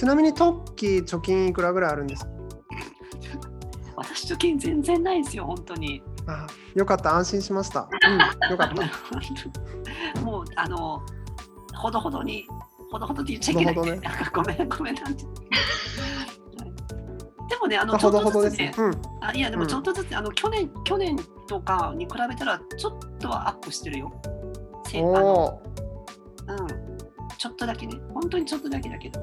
ちなみにトッキー貯金いくらぐらいあるんです？か私貯金全然ないですよ本当に。あよかった安心しました。うんよかった。もうあのほどほどにほどほどって言っちゃいけない。ほどほどね。ごめんごめんなんてでもねあのちょっとずつねほどです、うん。あいやでもちょっとずつ、あの去年去年とかに比べたらちょっとはアップしてるよ。うん、ちょっとだけね、本当にちょっとだけだけど。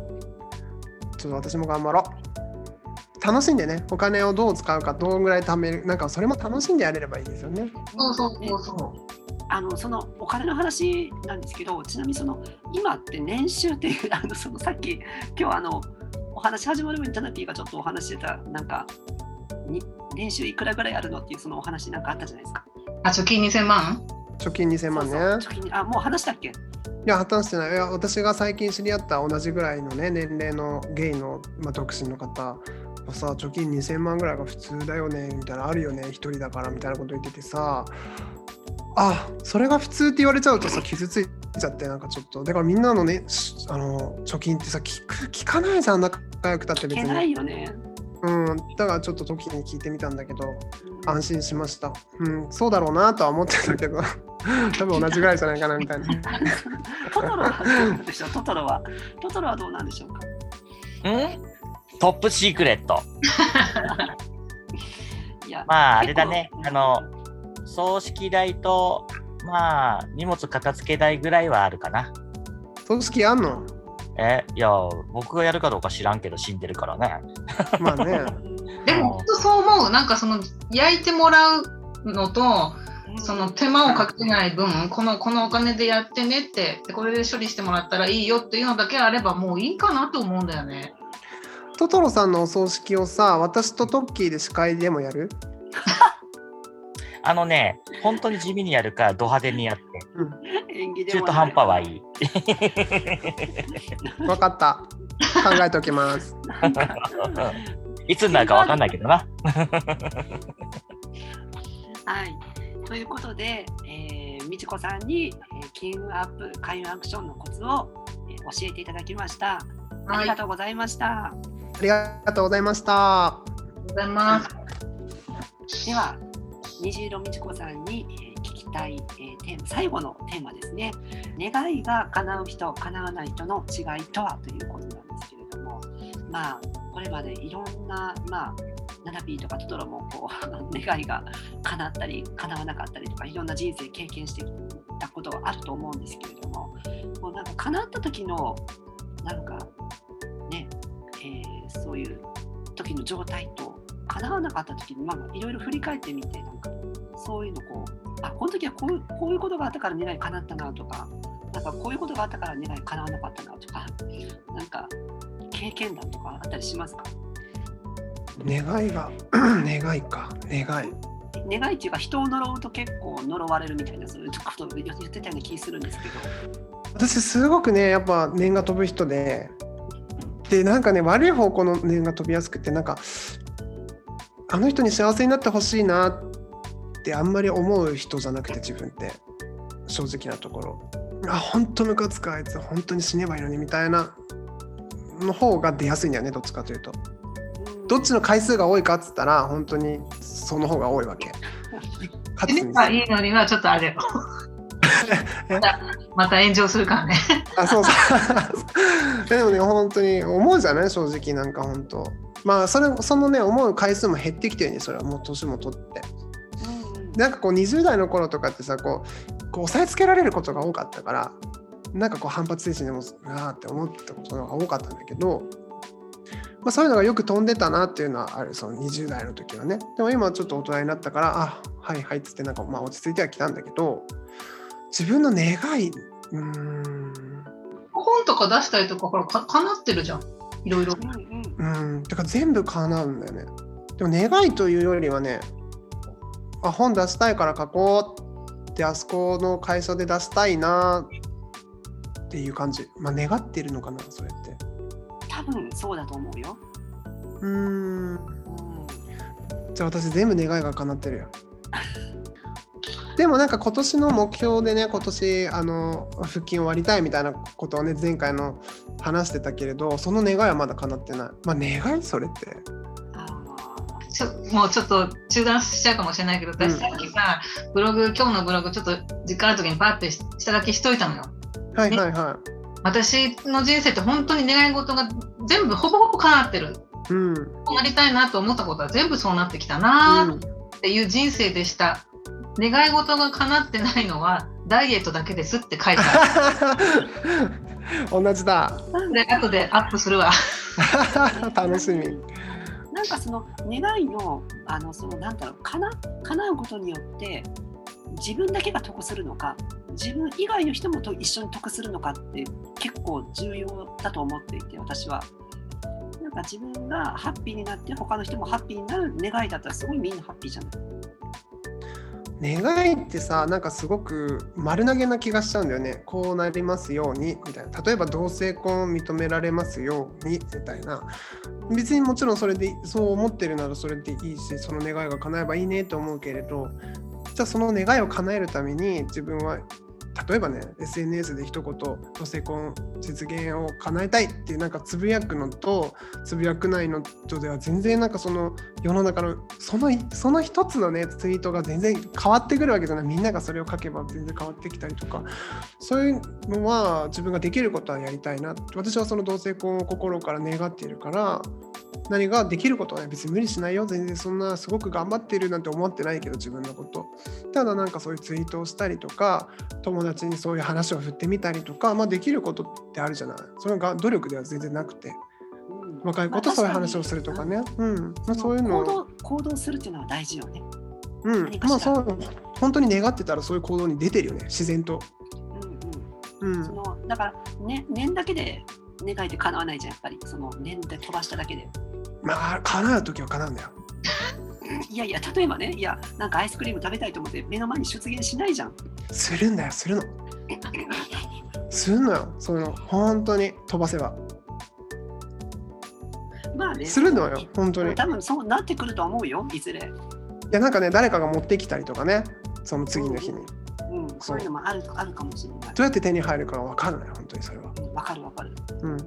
ちょっと私も頑張ろう。楽しんでね。お金をどう使うかどんぐらい貯めるなんかそれも楽しんでやれればいいですよね。そうそうそうそあのそのお金の話なんですけど、ちなみにその今って年収っていう あのそのさっき今日あのお話始まる前にタナピーがちょっとお話ししてたなんかに年収いくらぐらいあるのっていうそのお話なんかあったじゃないですか。う。あ、貯金2000万貯金2000万ね。そうそう貯金あもう話したっけ？いや、破綻してない。いや、私が最近知り合った同じぐらいのね、年齢のゲイの、まあ、独身の方はさ、貯金2000万ぐらいが普通だよね、みたいな、あるよね、一人だからみたいなこと言っててさ、あ、それが普通って言われちゃうとさ、傷ついちゃって、なんかちょっと、だからみんなのね、しあの貯金ってさ、聞く聞かないじゃん、仲良くたって別いけないに。よね。うん、だからちょっと時に聞いてみたんだけど、うん安心しました。うん、そうだろうなとは思ってたけど、多分同じぐらいじゃないかなみたいな。トトロはどうなんでしょう？トトロは。トトロはどうなんでしょうか？ん？トップシークレット。いや、まあ、あれだね。あの、葬式代と、まあ、荷物片付け代ぐらいはあるかな。葬式あんの？え、いや、僕がやるかどうか知らんけど死んでるからね。まあね。でも本当そう思う。なんかその焼いてもらうのと、その手間をかけない分、このこのお金でやってねって、でこれで処理してもらったらいいよっていうのだけあればもういいかなと思うんだよね。トトロさんのお葬式をさ、私とトッキーで司会でもやる？あのね、本当に地味にやるか、ド派手にやって。演技でも中途半端はいい。わかった。考えておきます。いつになるかわかんないけどな。はい。ということで、えー、みちこさんに、えー、金運アップ開運アクションのコツを、えー教えていただきました。ありがとうございました。ありがとうございました。ありがとうございます。では、虹色みちこさんに、えー聞きたい、えーテーマ最後のテーマですね。願いが叶う人、叶わない人の違いとは？ということなんですけれども、まあ、これまでいろんな、まあ、ナナピーとかトトロもこう 願いが叶ったり叶わなかったりとかいろんな人生経験してきたことがあると思うんですけれどもこうなんか叶った時のなんかね、えーそういう時の状態と叶わなかった時にまあいろいろ振り返ってみてなんかそういうのこうあこの時はこうこういうことがあったから願い叶ったなとかなんかこういうことがあったから願い叶わなかったなとかなんか経験談とかあったりしますか？願いが、願いか、願い。願いっていうか人を呪うと結構呪われるみたいなそういうことを言ってたような気するんですけど。私、すごくね、やっぱ念が飛ぶ人で、で、なんかね、悪い方向の念が飛びやすくて、なんか、あの人に幸せになってほしいなってあんまり思う人じゃなくて、自分って、正直なところ。あ、本当ムカつくあいつ、本当に死ねばいいのにみたいなの方が出やすいんだよね、どっちかというと。どっちの回数が多いかっつったら、本当にその方が多いわけ。勝つがいいのにはちょっとあれよ。またまた炎上するからね。あ、そうそう。でもね、本当に思うじゃない？正直なんか本当。まあ、それ、そのね、思う回数も減ってきてるね、それはもう年も取って。なんかこう、20代の頃とかってさ、こう、こう押さえつけられることが多かったから、なんかこう、反発精神でも、ああって思ったことが多かったんだけど、まあ、そういうのがよく飛んでたなっていうのはある、その20代の時はね。でも今はちょっと大人になったから、あ、はいはいっつって、なんかまあ落ち着いてはきたんだけど、自分の願い、うーん、本とか出したりとか、ほら、か叶ってるじゃん。いろいろ。うんうんうん、だから全部叶うんだよね。でも願いというよりはね、あ本出したいから書こうってあそこの会社で出したいなっていう感じ。まあ願ってるのかな、それって。多分そうだと思うよ。うーん。うんじゃあ私全部願いが叶ってるよ。でもなんか今年の目標でね今年あの腹筋を割りたいみたいなことをね前回の話してたけれどその願いはまだ叶ってないまあ願いそれってちょもうちょっと中断しちゃうかもしれないけど私さっきさ、ブログ今日のブログちょっと時間ある時にパッて下書きしといたのよ。はいはいは私の人生って本当に願い事が全部ほぼほぼ叶ってる。い。うん。こうなりたいなと思ったことは全部そうなってきたなっていう人生でした。願い事が叶ってないのはダイエットだけですって書いてあ 同じだ。る。で後でアップするわ。楽しみ。なんかその願いのあのそのなんだろうかな叶うことによって自分だけが得するのか自分以外の人もと一緒に得するのかって結構重要だと思っていて私は。なんか自分がハッピーになって他の人もハッピーになる願いだったらすごいみんなハッピーじゃない。願いってさなんかすごく丸投げな気がしちゃうんだよねこうなりますようにみたいな例えば同性婚を認められますようにみたいな別にもちろんそれでそう思ってるならそれでいいしその願いが叶えばいいねと思うけれどゃあその願いを叶えるために自分は例えばね SNS で一言同性婚実現を叶えたいっていうなんかつぶやくのとつぶやくないのとでは全然なんかその世の中のそのその一つのねツイートが全然変わってくるわけじゃない。みんながそれを書けば全然変わってきたりとか。そういうのは自分ができることはやりたいな。私はその同性婚を心から願っているから何ができることはね別に無理しないよ。全然そんなすごく頑張ってるなんて思ってないけど自分のこと。ただなんかそういうツイートをしたりとか友達にそういう話を振ってみたりとか、まあ、できることってあるじゃない。それが努力では全然なくて。うん。若い子とそういう話をするとかね、うん。まあ、そういうのを行動行動するっていうのは大事よね。うん。まあそう。本当に願ってたらそういう行動に出てるよね。自然と、うんうん。うん。そのだから、ね、念だけで願いって叶わないじゃんやっぱり。その念で飛ばしただけで。まあ叶う時は叶うんだよいやいや例えばねいやなんかアイスクリーム食べたいと思って目の前に出現しないじゃん。するんだよするのするのよそういうの本当に飛ばせばまあね。するのよ本当にい多分そうなってくると思うよいずれ。やなんかね誰かが持ってきたりとかねその次の日にうん、そういうのもあるあるかもしれない。どうやって手に入るかが分かるのよ本当にそれはうんわかるわかる。うん